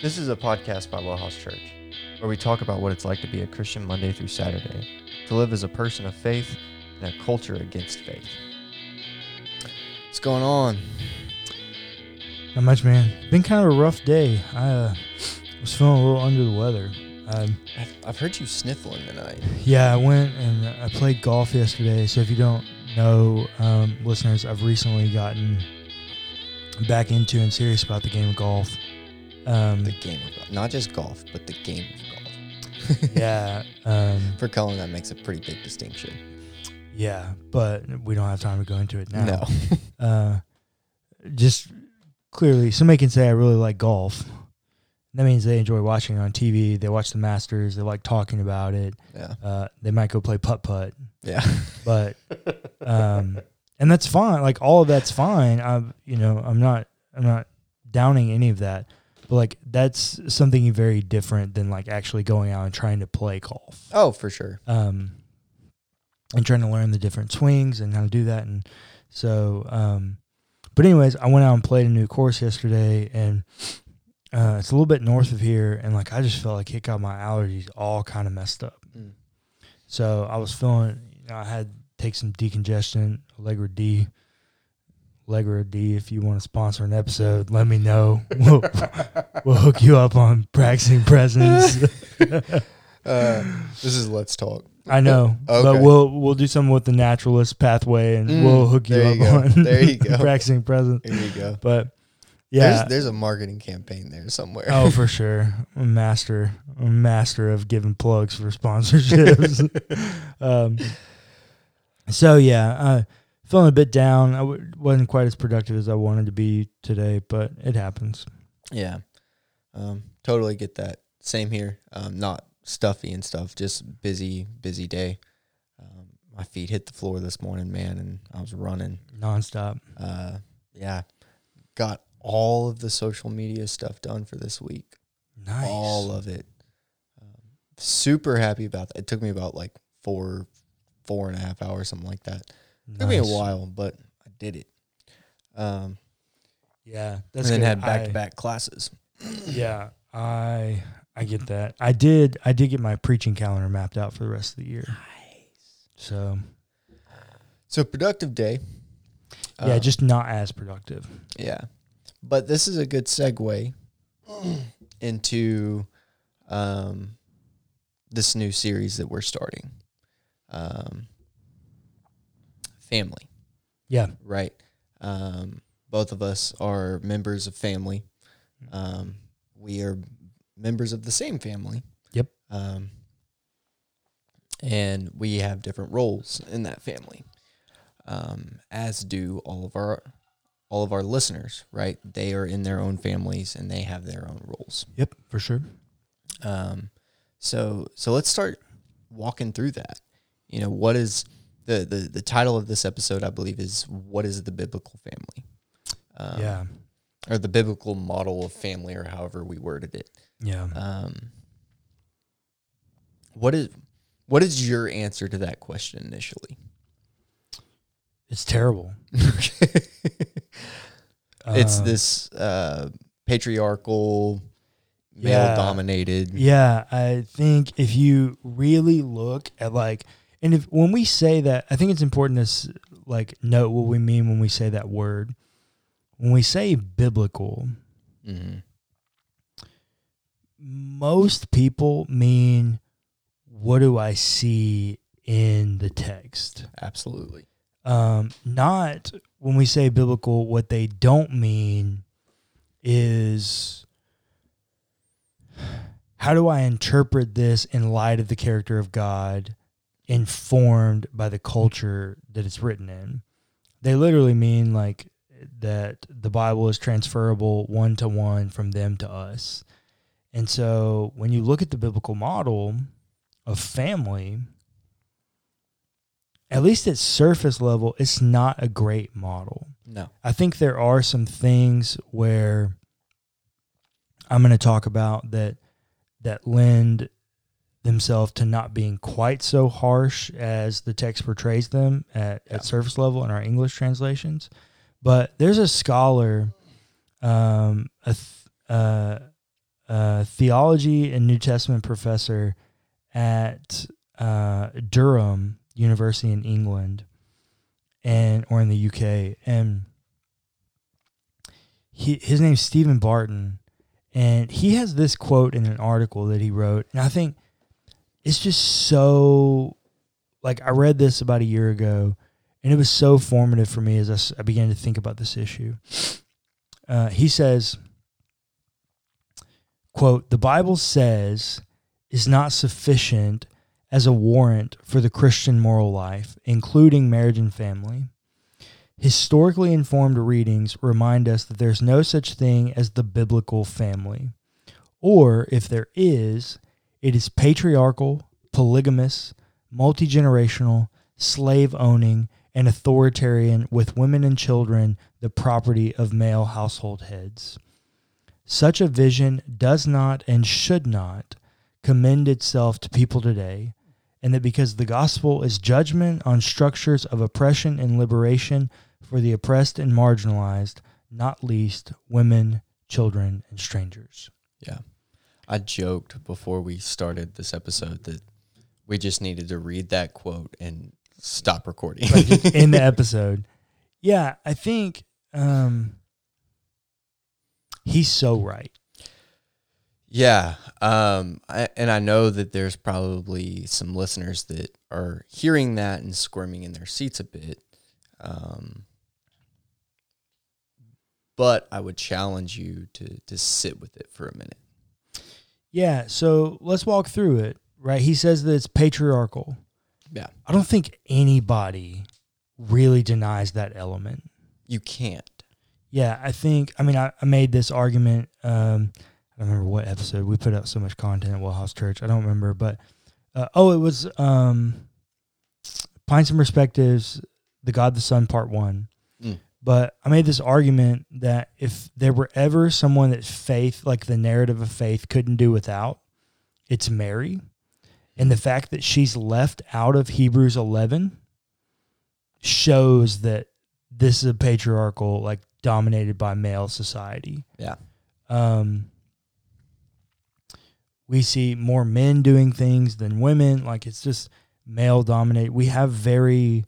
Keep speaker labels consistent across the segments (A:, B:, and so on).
A: This is a podcast by House Church, where we talk about what it's like to be a Christian Monday through Saturday, to live as a person of faith in a culture against faith. What's going on?
B: Not much, man. Been kind of a rough day. I uh, was feeling a little under the weather. Um,
A: I've, I've heard you sniffling tonight.
B: yeah, I went and I played golf yesterday. So if you don't know, um, listeners, I've recently gotten back into and serious about the game of golf. Um,
A: The game of golf. Not just golf, but the game of golf.
B: yeah, um,
A: For Cullen, that makes a pretty big distinction.
B: yeah, but we don't have time to go into it now.
A: No.
B: uh, just clearly, somebody can say I really like golf. That means they enjoy watching it on TV. They watch the Masters. They like talking about it.
A: yeah.
B: Uh, they might go play putt putt,
A: Yeah.
B: but um, and that's fine. Like all of that's fine. I'm, you know, I'm not, I'm not downing any of that. But like that's something very different than like actually going out and trying to play golf.
A: oh, for sure.
B: Um, and trying to learn the different swings and how to do that. And so, um, but anyways, I went out and played a new course yesterday, and uh, it's a little bit north of here, and like I just felt like it got my allergies all kind of messed up.
A: Mm.
B: So I was feeling, you know, I had to take some decongestant, Allegra D. Allegra D, if you want to sponsor an episode, let me know. We'll, we'll hook you up on practicing presence.
A: Uh, this is Let's Talk.
B: I know, but we'll we'll do something with the naturalist pathway, and
A: Mm,
B: we'll hook you up
A: you
B: on
A: There you go.
B: practicing present.
A: There you go.
B: But yeah,
A: There's, there's a marketing campaign there somewhere.
B: oh for sure, a master, a master of giving plugs for sponsorships. um, so yeah, uh, feeling a bit down. I w- wasn't quite as productive as I wanted to be today, but it happens.
A: Yeah. Um, totally get that. Same here. Um, not stuffy and stuff, just busy, busy day. Um, my feet hit the floor this morning, man, and I was running.
B: Nonstop.
A: Uh, yeah. Got all of the social media stuff done for this week.
B: Nice.
A: All of it. Um, super happy about that. It took me about like four, four and a half hours, something like that. Took me a while, but I did it. Um,
B: Yeah,
A: and
B: that's
A: then
B: good.
A: had back to back classes.
B: Yeah, I I get that. I did I did get my preaching calendar mapped out for the rest of the year. Nice. So
A: So productive day.
B: yeah,
A: Uh,
B: just not as productive.
A: yeah, but this is a good segue into um, this new series that we're starting. Um, family,
B: Yeah,
A: right? Um, both of us are members of family. Um, we are members of the same family.
B: Yep.
A: Um, and we have different roles in that family, um, as do all of our all of our listeners. Right? They are in their own families and they have their own roles.
B: yep, for sure.
A: Um, so so let's start walking through that. You know, what is the the the title of this episode? I believe is what is the biblical family? Um,
B: yeah,
A: or the biblical model of family, or however we worded it.
B: yeah.
A: Um, what is what is your answer to that question initially?
B: It's terrible.
A: it's
B: Uh,
A: this uh, patriarchal, male dominated.
B: Yeah, I think if you really look at like, and if when we say that, I think it's important to like note what we mean when we say that word. When we say biblical,
A: Mhm.
B: most people mean what do I see in the text?
A: Absolutely.
B: Um, not when we say biblical, what they don't mean is how do I interpret this in light of the character of God, informed by the culture that it's written in? They literally mean like that the Bible is transferable one to one from them to us. And so when you look at the biblical model of family, at least at surface level, it's not a great model.
A: No.
B: I think there are some things where I'm going to talk about that that lend themselves to not being quite so harsh as the text portrays them at,
A: Yeah.
B: at surface level in our English translations. But there's a scholar, um, a th- uh, a theology and New Testament professor at uh, Durham University in England, and or in the UK, and he his name's Stephen Barton, and he has this quote in an article that he wrote, and I think it's just so like I read this about a year ago, and it was so formative for me as I began to think about this issue. Uh, he says, "quote The Bible says is not sufficient as a warrant for the Christian moral life, including marriage and family." Historically informed readings remind us that there's no such thing as the biblical family. Or, if there is, it is patriarchal, polygamous, multi generational, slave owning, and authoritarian, with women and children the property of male household heads. Such a vision does not and should not commend itself to people today, and that because the gospel is judgment on structures of oppression and liberation for the oppressed and marginalized, not least women, children, and strangers.
A: Yeah. I joked before we started this episode that we just needed to read that quote and stop recording.
B: like in the episode. Yeah, I think um, he's so right.
A: yeah. Um I, and I know that there's probably some listeners that are hearing that and squirming in their seats a bit. Um but I would challenge you to to sit with it for a minute.
B: Yeah, so let's walk through it. Right, he says that it's patriarchal.
A: Yeah.
B: I don't think anybody really denies that element.
A: You can't.
B: Yeah, I think. I mean, I, I made this argument. Um, I don't remember what episode we put out so much content at Wellhouse Church. I don't remember, but uh, oh, it was um, Pints and Perspectives, The God, the Son, Part One. But I made this argument that if there were ever someone that faith, like the narrative of faith, couldn't do without, it's Mary, and the fact that she's left out of Hebrews eleven shows that this is a patriarchal, like dominated by male society.
A: Yeah.
B: Um, we see more men doing things than women. Like it's just male dominated. We have very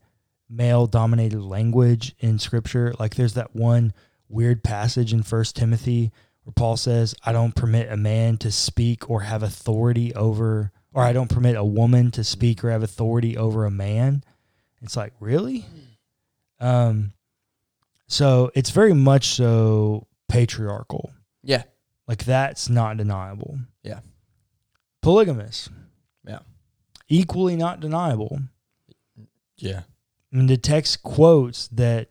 B: male dominated language in scripture. Like there's that one weird passage in First Timothy where Paul says, I don't permit a man to speak or have authority over, or I don't permit a woman to speak or have authority over a man. It's like, really? Um, so it's very much so patriarchal.
A: Yeah.
B: Like that's not deniable.
A: Yeah.
B: Polygamous.
A: Yeah.
B: Equally not deniable.
A: Yeah.
B: I mean, the text quotes that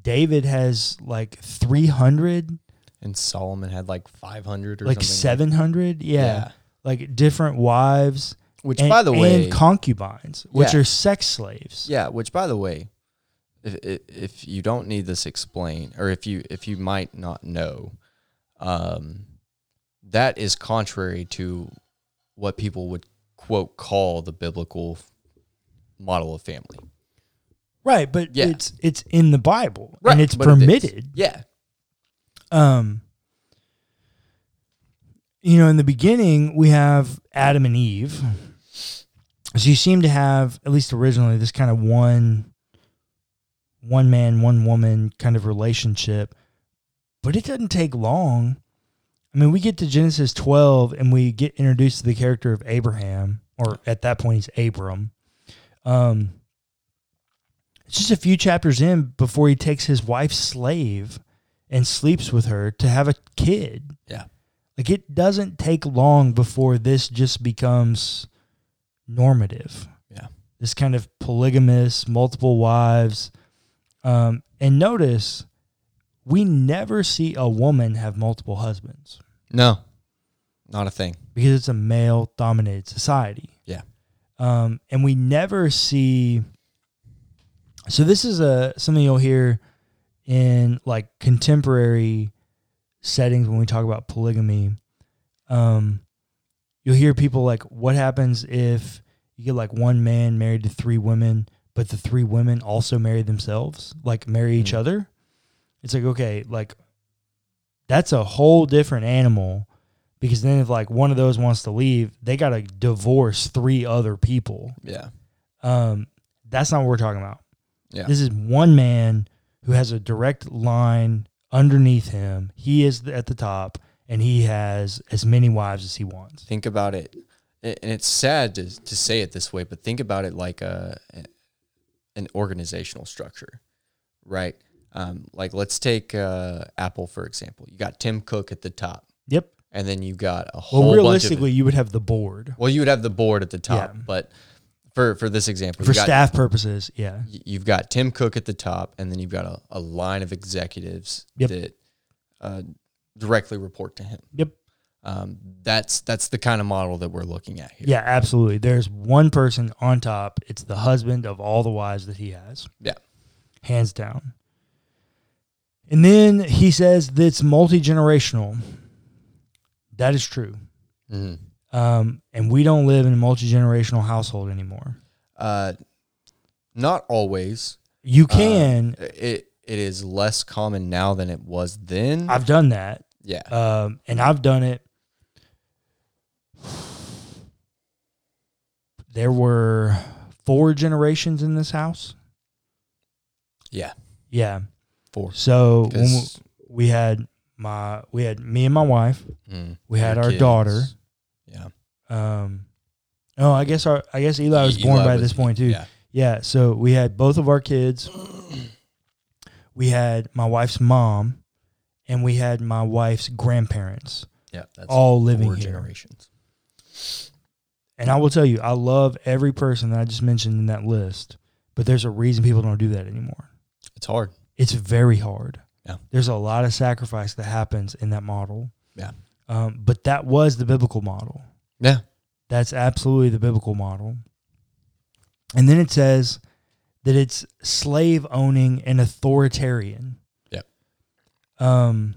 B: David has like 300,
A: And Solomon had like 500 or
B: like
A: something.
B: 700. Yeah. Like different wives.
A: Which,
B: and,
A: by the way,
B: and concubines, which
A: Yeah.
B: are sex slaves.
A: yeah. Which, by the way, if, if if you don't need this explained, or if you if you might not know, um, that is contrary to what people would quote call the biblical model of family.
B: Right. But
A: Yeah.
B: it's it's in the Bible
A: Right,
B: and it's
A: but it
B: permitted.
A: Yeah.
B: um you know in the beginning we have adam and eve so you seem to have at least originally this kind of one one man one woman kind of relationship but it doesn't take long i mean we get to genesis 12 and we get introduced to the character of abraham or at that point he's abram um it's just a few chapters in before he takes his wife's slave and sleeps with her to have a kid.
A: Yeah.
B: Like it doesn't take long before this just becomes normative.
A: Yeah.
B: This kind of polygamous, multiple wives. Um, and notice we never see a woman have multiple husbands
A: No. Not a thing.
B: because it's a male dominated society.
A: Yeah.
B: Um, and we never see. So this is a something you'll hear in like contemporary settings when we talk about polygamy. Um, you'll hear people like, "What happens if you get like one man married to three women, but the three women also marry themselves, like marry each
A: Mm.
B: other?" It's like okay, like that's a whole different animal because then if like one of those wants to leave, they got to divorce three other people.
A: Yeah.
B: Um, that's not what we're talking about.
A: Yeah.
B: This is one man who has a direct line underneath him. He is at the top, and he has as many wives as he wants.
A: Think about it, and it's sad to to say it this way, but think about it like a an organizational structure, right? Um, like let's take uh, Apple for example. You got Tim Cook at the top,
B: Yep.
A: and then you got a whole
B: Well, realistically, you would have the board
A: Well, you would have the board at the top,
B: Yeah.
A: but for for this example,
B: for
A: got,
B: staff purposes. Yeah.
A: you've got Tim Cook at the top, and then you've got a, a line of executives
B: Yep.
A: that uh, directly report to him.
B: Yep.
A: Um, that's that's the kind of model that we're looking at here.
B: Yeah, absolutely. There's one person on top. It's the husband of all the wives that he has.
A: Yeah.
B: Hands down. And then he says that it's multi generational. That is true.
A: Mhm.
B: Um, and we don't live in a multi generational household anymore.
A: Uh, not always.
B: You
A: Uh,
B: can.
A: it it is less common now than it was then.
B: I've done that.
A: yeah.
B: Um, and I've done it. There were four generations in this house.
A: yeah.
B: Yeah.
A: Four.
B: So we, we had my we had me and my wife.
A: mm,
B: We had our
A: kids.
B: daughter. Um, oh, I guess our I guess Eli was born
A: Eli
B: by
A: was-
B: this point too.
A: Yeah.
B: Yeah. So we had both of our kids. We had my wife's mom, and we had my wife's grandparents
A: Yeah. That's
B: all living
A: four
B: here.
A: generations.
B: And I will tell you, I love every person that I just mentioned in that list. But there's a reason people don't do that anymore.
A: It's hard.
B: It's very hard.
A: Yeah.
B: There's a lot of sacrifice that happens in that model.
A: Yeah.
B: Um, but that was the biblical model.
A: Yeah.
B: That's absolutely the biblical model. And then it says that it's slave owning and authoritarian.
A: Yeah.
B: Um,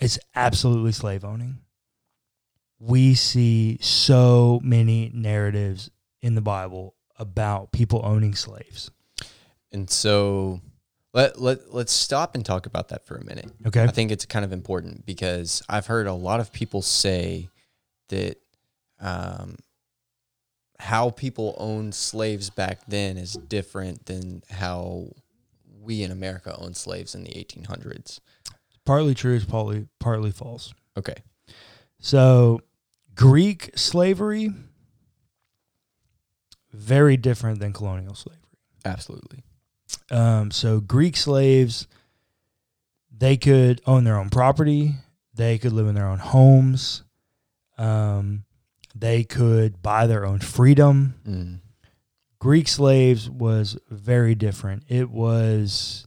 B: it's absolutely slave owning. We see so many narratives in the Bible about people owning slaves.
A: And so let let let's stop and talk about that for a minute.
B: Okay.
A: I think it's kind of important because I've heard a lot of people say that um, how people owned slaves back then is different than how we in America owned slaves in the 1800s.
B: Partly true is partly partly false.
A: Okay.
B: So, Greek slavery very different than colonial slavery.
A: Absolutely.
B: Um, so Greek slaves, they could own their own property. They could live in their own homes. Um, they could buy their own freedom.
A: Mm.
B: Greek slaves was very different. It was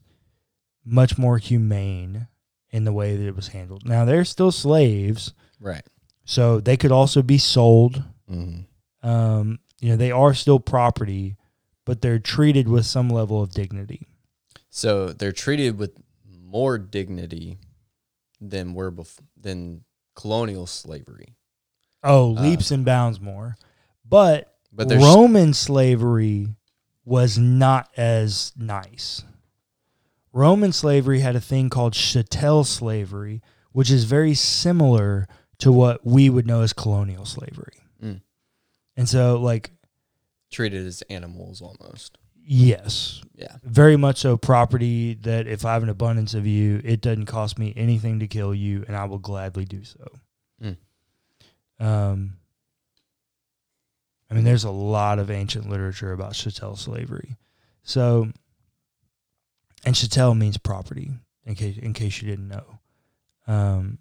B: much more humane in the way that it was handled. Now they're still slaves,
A: Right.
B: so they could also be sold.
A: Mm.
B: Um, you know, they are still property, but they're treated with some level of dignity.
A: So they're treated with more dignity than were bef- than colonial slavery.
B: Oh,
A: Uh,
B: leaps and bounds more. But,
A: But there's
B: Roman slavery was not as nice. Roman slavery had a thing called chattel slavery, which is very similar to what we would know as colonial slavery.
A: Mm.
B: And so, like,
A: treated as animals almost.
B: yes,
A: Yeah.
B: very much so property that if I have an abundance of you, it doesn't cost me anything to kill you, and I will gladly do so. Um, I mean, there's a lot of ancient literature about chattel slavery. So, and chattel means property. In case in case you didn't know, um,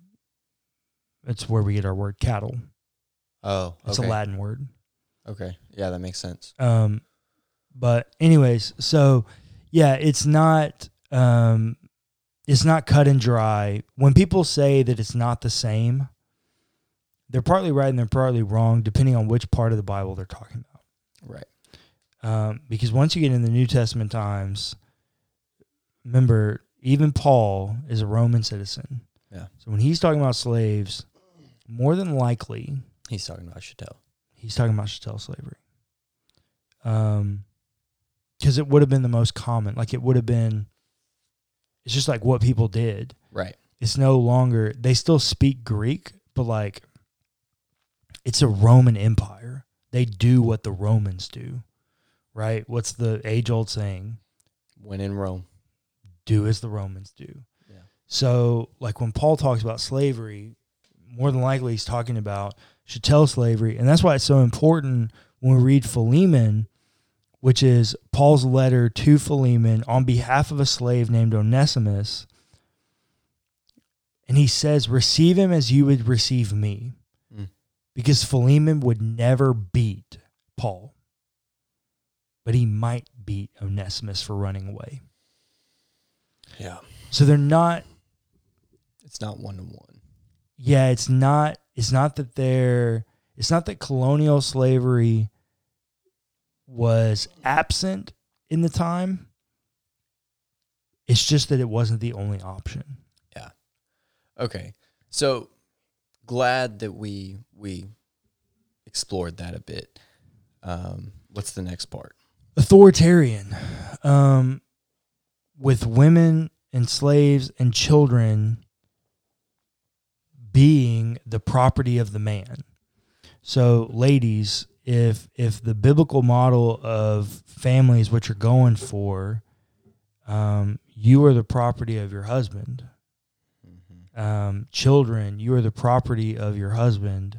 B: it's where we get our word cattle.
A: Oh,
B: It's a Latin word.
A: Okay. Yeah, that makes sense.
B: Um, but anyways, so yeah, it's not um, it's not cut and dry. When people say that it's not the same, they're partly right and they're partly wrong, depending on which part of the Bible they're talking about.
A: Right.
B: Um, because once you get in the New Testament times, remember even Paul is a Roman citizen.
A: Yeah.
B: So when he's talking about slaves, more than likely
A: He's talking about chattel.
B: he's talking about chattel slavery. Um, because it would have been the most common. Like it would have been. It's just like what people did.
A: Right.
B: It's no longer. They still speak Greek, but like it's a Roman Empire. They do what the Romans do, right? What's the age old saying?
A: When in Rome.
B: Do as the Romans do.
A: Yeah.
B: So, like when Paul talks about slavery, more than likely he's talking about chattel slavery. And that's why it's so important when we read Philemon, which is Paul's letter to Philemon on behalf of a slave named Onesimus. And he says, Receive him as you would receive me. Because Philemon would never beat Paul, but he might beat Onesimus for running away.
A: Yeah.
B: So they're not
A: It's not one to one.
B: yeah, it's not it's not that they're it's not that colonial slavery was absent in the time. It's just that it wasn't the only option. Yeah.
A: Okay. So glad that we we explored that a bit. Um, what's the next part?
B: Authoritarian. Um with women and slaves and children being the property of the man. So ladies, if if the biblical model of family is what you're going for, um, you are the property of your husband. Um, children, you are the property of your husband,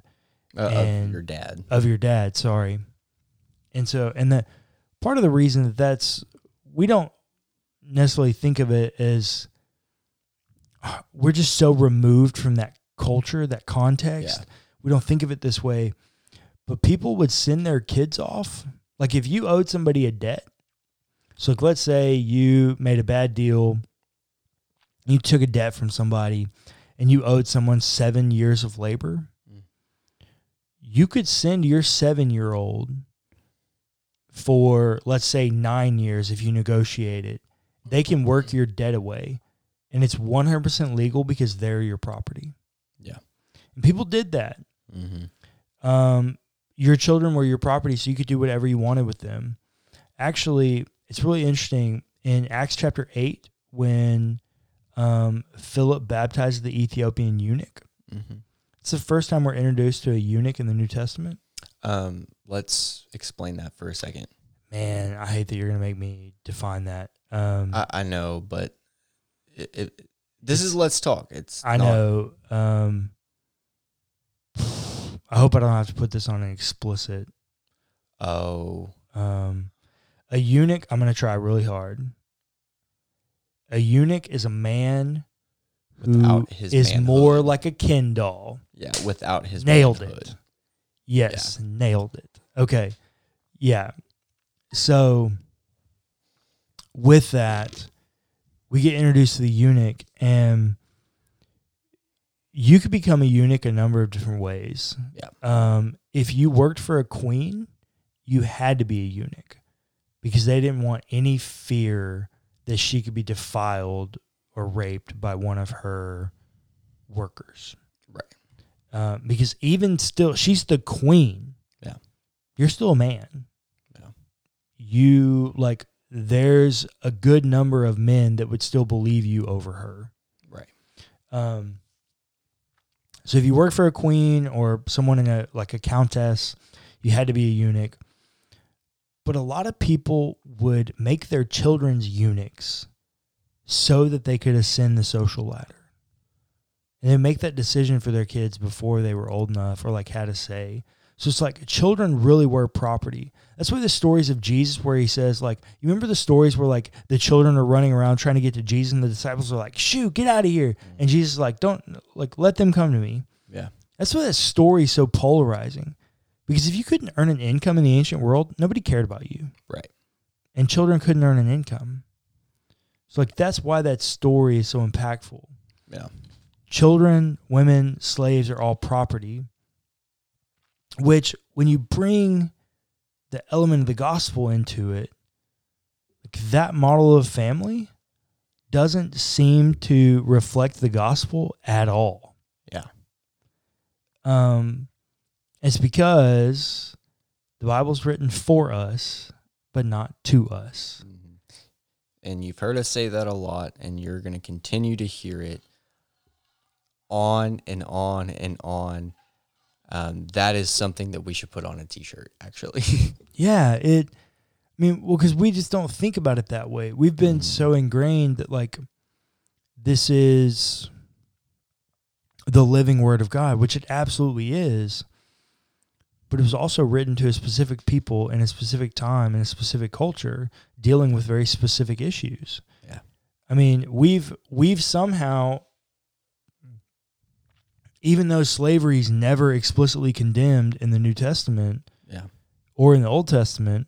A: Uh,
B: And-
A: of your dad.
B: of your dad. Sorry, and so and the part of the reason that that's we don't necessarily think of it as we're just so removed from that culture, that context.
A: Yeah.
B: We don't think of it this way. But people would send their kids off. Like if you owed somebody a debt, so like let's say you made a bad deal, you took a debt from somebody, and you owed someone seven years of labor.
A: Mm.
B: You could send your seven year old for let's say nine years if you negotiate it. They can work your debt away, and it's one hundred percent legal because they're your property.
A: Yeah.
B: And people did that.
A: Mm-hmm.
B: Um, your children were your property, so you could do whatever you wanted with them. Actually, it's really interesting in Acts chapter eight when um, Philip baptized the Ethiopian eunuch.
A: Mm-hmm.
B: It's the first time we're introduced to a eunuch in the New Testament.
A: Um, let's explain that for a second.
B: Man, I hate that you're gonna make me define that. Um, I,
A: I, I know, but it, it, this is let's talk. It's not-
B: know. Um, I hope I don't have to put this on an explicit.
A: Oh,
B: Um, a eunuch, I'm going to try really hard. A eunuch is a man who
A: without his
B: is
A: manhood.
B: more like a Ken doll.
A: yeah, without his
B: nailed
A: manhood.
B: it. Yes, nailed it. Okay. Yeah. So with that, we get introduced to the eunuch and you could become a eunuch a number of different ways.
A: Yeah.
B: Um, if you worked for a queen, you had to be a eunuch because they didn't want any fear that she could be defiled or raped by one of her workers.
A: Right.
B: Uh, because even still, she's the queen.
A: Yeah.
B: You're still a man.
A: Yeah.
B: You like, there's a good number of men that would still believe you over her.
A: Right.
B: Um, so if you work for a queen or someone in a like a countess, you had to be a eunuch. But a lot of people would make their children's eunuchs so that they could ascend the social ladder. And they make that decision for their kids before they were old enough or like had a say. So it's like children really were property. That's why the stories of Jesus where he says like you remember the stories where like the children are running around trying to get to Jesus and the disciples are like, "Shoot, get out of here." And Jesus is like, "Don't like let them come to me."
A: Yeah.
B: That's why that story is so polarizing. Because if you couldn't earn an income in the ancient world, nobody cared about you.
A: Right.
B: And children couldn't earn an income. So like that's why that story is so impactful.
A: Yeah.
B: Children, women, slaves are all property. Which when you bring the element of the gospel into it, like that model of family doesn't seem to reflect the gospel at all.
A: Yeah.
B: Um, it's because the Bible's written for us, but not to us.
A: Mhm. And you've heard us say that a lot, and you're going to continue to hear it. on and on and on. Um, that is something that we should put on a T-shirt. Actually,
B: Yeah, it. I mean, well, because we just don't think about it that way. We've been
A: Mm.
B: so ingrained that like this is the living word of God, which it absolutely is. But it was also written to a specific people in a specific time in a specific culture, dealing with very specific issues.
A: Yeah.
B: I mean, we've we've somehow, even though slavery is never explicitly condemned in the New Testament,
A: yeah,
B: or in the Old Testament,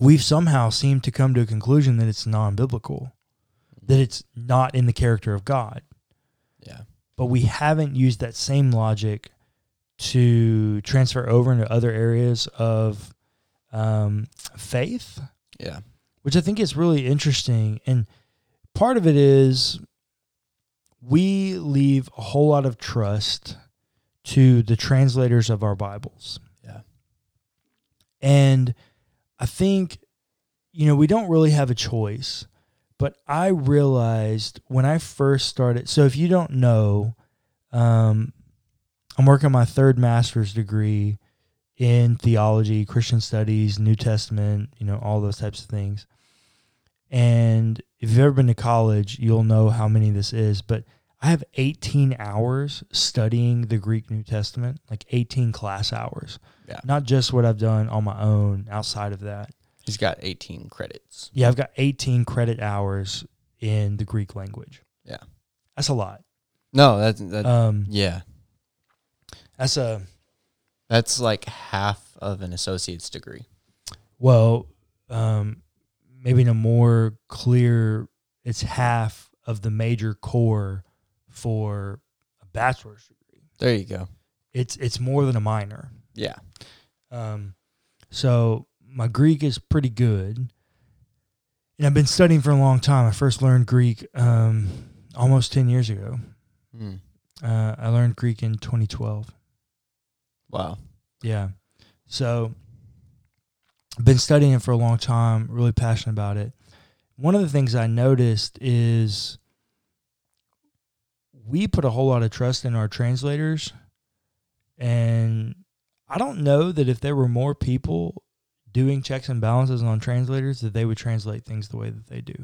B: we've somehow seemed to come to a conclusion that it's non biblical, that it's not in the character of God.
A: yeah,
B: But we haven't used that same logic to transfer over into other areas of um, faith,
A: yeah,
B: which I think is really interesting. And part of it is we leave a whole lot of trust to the translators of our Bibles.
A: yeah,
B: And I think, you know, we don't really have a choice. But I realized when I first started. So if you don't know, um, I'm working on my third master's degree in theology, Christian studies, New Testament, you know, all those types of things. And if you've ever been to college, you'll know how many this is. But I have 18 hours studying the Greek New Testament, like 18 class hours
A: yeah.
B: not just what I've done on my own outside of that.
A: He's got 18 credits.
B: Yeah, I've got 18 credit hours in the Greek language.
A: Yeah.
B: That's a lot.
A: No, that's that.
B: Um,
A: yeah,
B: that's a
A: that's like half of an associate's degree.
B: well, um, maybe in a more clear, it's half of the major core for a bachelor's degree.
A: There you go.
B: It's it's more than a minor.
A: Yeah,
B: Um, so my Greek is pretty good, and I've been studying for a long time. I first learned Greek um, almost ten years ago.
A: Mm.
B: Uh, I learned Greek in 2012.
A: Wow.
B: Yeah, so I've been studying it for a long time. Really passionate about it. One of the things I noticed is we put a whole lot of trust in our translators, and I don't know that if there were more people doing checks and balances on translators, that they would translate things the way that they do.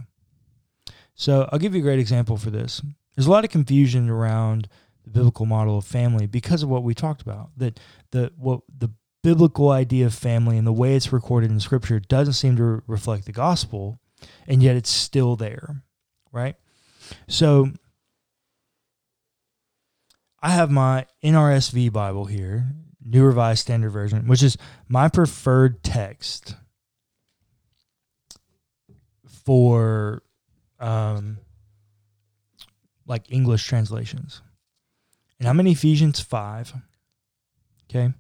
B: So I'll give you a great example for this. There's a lot of confusion around the biblical model of family because of what we talked about. That the what the biblical idea of family and the way it's recorded in scripture doesn't seem to reflect the gospel, and yet it's still there, right? So I have my NRSV Bible here, New Revised Standard Version, which is my preferred text for um, like English translations. And I'm in Ephesians 5. Okay.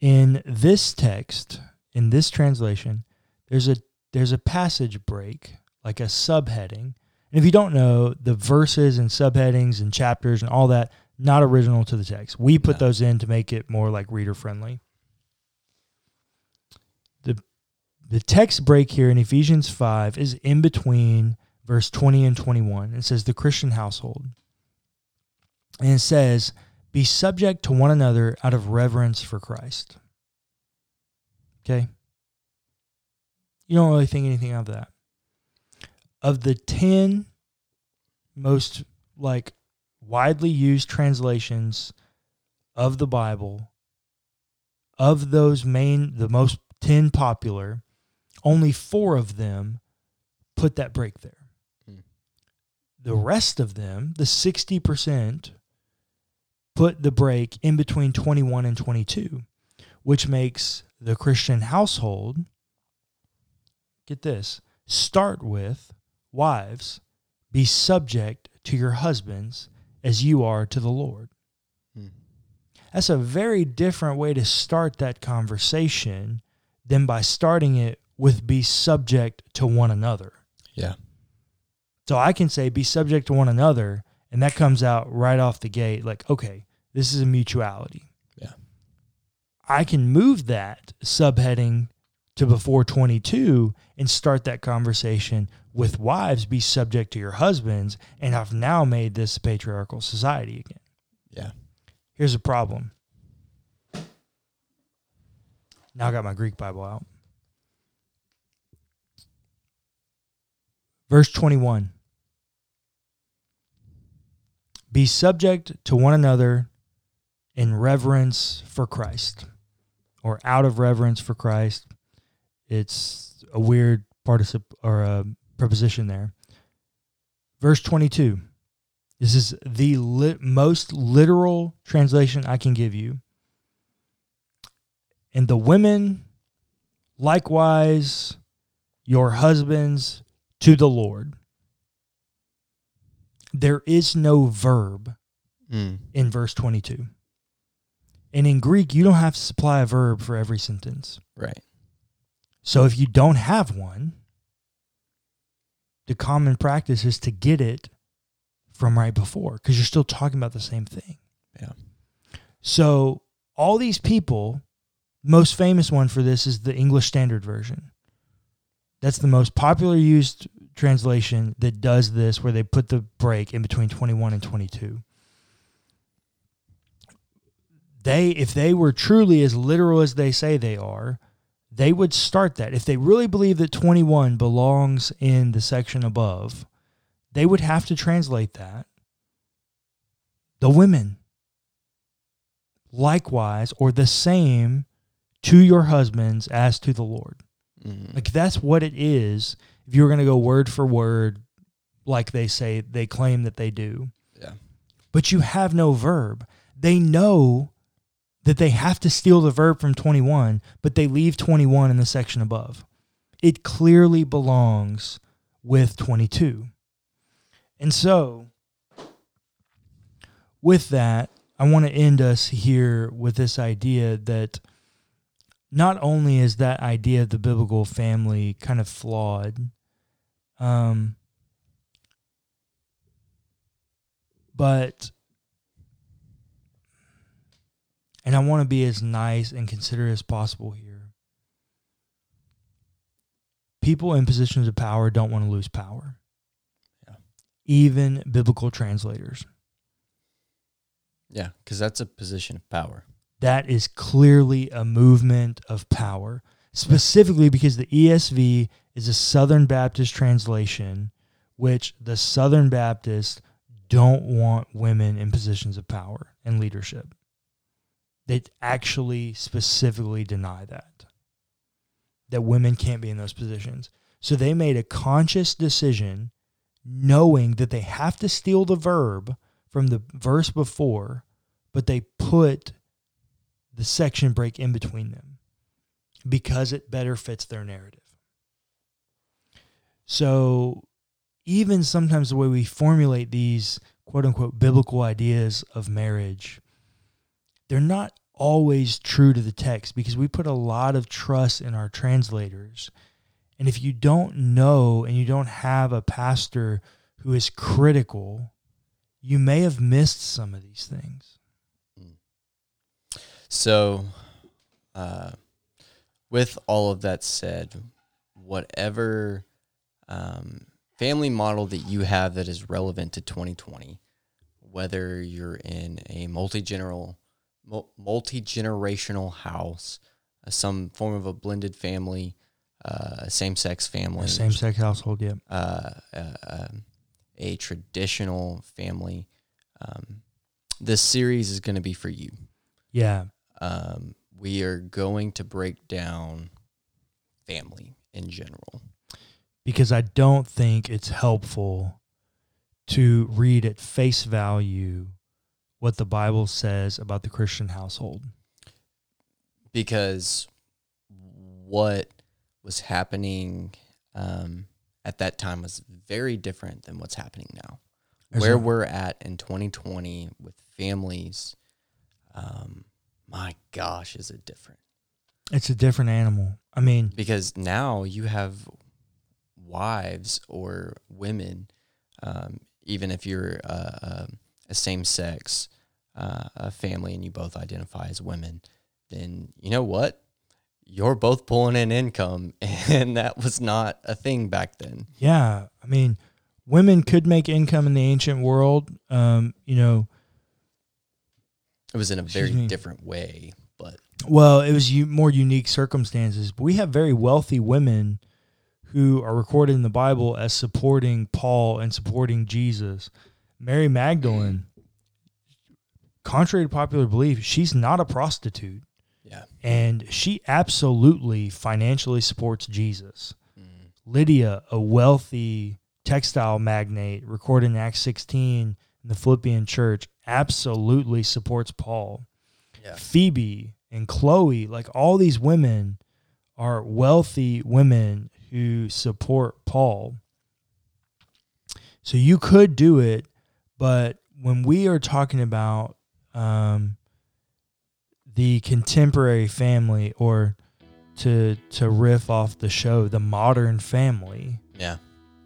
B: In this text, in this translation, there's a there's a passage break, like a subheading. And if you don't know, the verses and subheadings and chapters and all that, not original to the text. We put
A: No.
B: those in to make it more like reader friendly. The the text break here in Ephesians 5 is in between verse 20 and 21. It says the Christian household. And it says, be subject to one another out of reverence for Christ. Okay? You don't really think anything of that. Of the 10 most like widely used translations of the Bible, of those main the most 10 popular, only 4 of them put that break there.
A: Hmm.
B: The rest of them, the 60%, put the break in between 21 and 22, which makes the Christian household, get this, start with wives, be subject to your husbands as you are to the Lord.
A: Hmm.
B: That's a very different way to start that conversation than by starting it with be subject to one another.
A: Yeah.
B: So I can say be subject to one another, and that comes out right off the gate like, okay, this is a mutuality.
A: Yeah.
B: I can move that subheading to before 22 and start that conversation with wives be subject to your husbands and I've now made this patriarchal society again.
A: Yeah.
B: Here's a problem. Now I got my Greek Bible out. Verse 21 Be subject to one another in reverence for Christ, or out of reverence for Christ. It's a weird participle or a preposition there. Verse 22. This is the most literal translation I can give you. And the women, likewise, your husbands to the Lord. There is no verb
A: Mm.
B: in verse 22. And in Greek, you don't have to supply a verb for every sentence.
A: Right.
B: So if you don't have one, the common practice is to get it from right before because you're still talking about the same thing.
A: Yeah.
B: So all these people, most famous one for this is the English Standard Version. That's the most popular used translation that does this, where they put the break in between 21 and 22. They, if they were truly as literal as they say they are, they would start that. If they really believe that 21 belongs in the section above, they would have to translate that. The women, likewise, or the same to your husbands as to the Lord.
A: Mm.
B: Like that's what it is. If you were going to go word for word, like they say, they claim that they do,
A: yeah.
B: but you have no verb. They know that they have to steal the verb from 21, but they leave 21 in the section above. It clearly belongs with 22. And so, with that, I want to end us here with this idea that not only is that idea of the biblical family kind of flawed, um, but and I want to be as nice and considerate as possible here. People in positions of power don't want to lose power.
A: Yeah.
B: Even biblical translators.
A: Yeah. Because that's a position of power.
B: that is clearly a movement of power, specifically because the ESV is a Southern Baptist translation, which the Southern Baptists don't want women in positions of power and leadership. They actually specifically deny that, that women can't be in those positions. So they made a conscious decision, knowing that they have to steal the verb from the verse before, but they put the section break in between them because it better fits their narrative. So, even sometimes the way we formulate these quote unquote biblical ideas of marriage, they're not always true to the text because we put a lot of trust in our translators. And if you don't know and you don't have a pastor who is critical, you may have missed some of these things.
A: So, uh, with all of that said, whatever um, family model that you have that is relevant to 2020, whether you're in a multi general, multi generational house, uh, some form of a blended family, uh, same sex family,
B: Same sex household, yeah.
A: uh, uh, um, a traditional family, um, this series is going to be for you.
B: Yeah.
A: Um, we are going to break down family in general.
B: Because I don't think it's helpful to read at face value what the Bible says about the Christian household.
A: because what was happening um, at that time was very different than what's happening now.
B: There's
A: Where
B: a-
A: we're at in 2020 with families, um, my gosh, is it different?
B: It's a different animal. I mean,
A: Because now you have wives or women, um, even if you're uh, um, a same sex uh, a family and you both identify as women, then you know what? you're both pulling in income, and that was not a thing back then.
B: Yeah, I mean, women could make income in the ancient world. Um, you know,
A: It was in a very
B: me.
A: different way, but
B: well, it was u- more unique circumstances, but we have very wealthy women who are recorded in the Bible as supporting Paul and supporting Jesus. Mary Magdalene, contrary to popular belief, she's not a prostitute.
A: yeah.
B: and she absolutely financially supports Jesus.
A: Mm.
B: Lydia, a wealthy textile magnate, recorded in Acts 16 in the Philippian church, absolutely supports Paul.
A: Yeah.
B: Phoebe and Chloe, like all these women, are wealthy women who support Paul. So you could do it, but when we are talking about um, the contemporary family, or to to riff off the show, the modern family,
A: Yeah.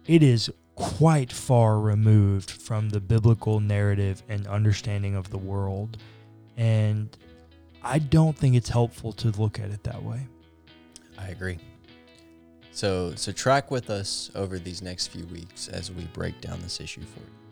B: it is quite far removed from the biblical narrative and understanding of the world, and I don't think it's helpful to look at it that way.
A: I agree. So so track with us over these next few weeks as we break down this issue for you.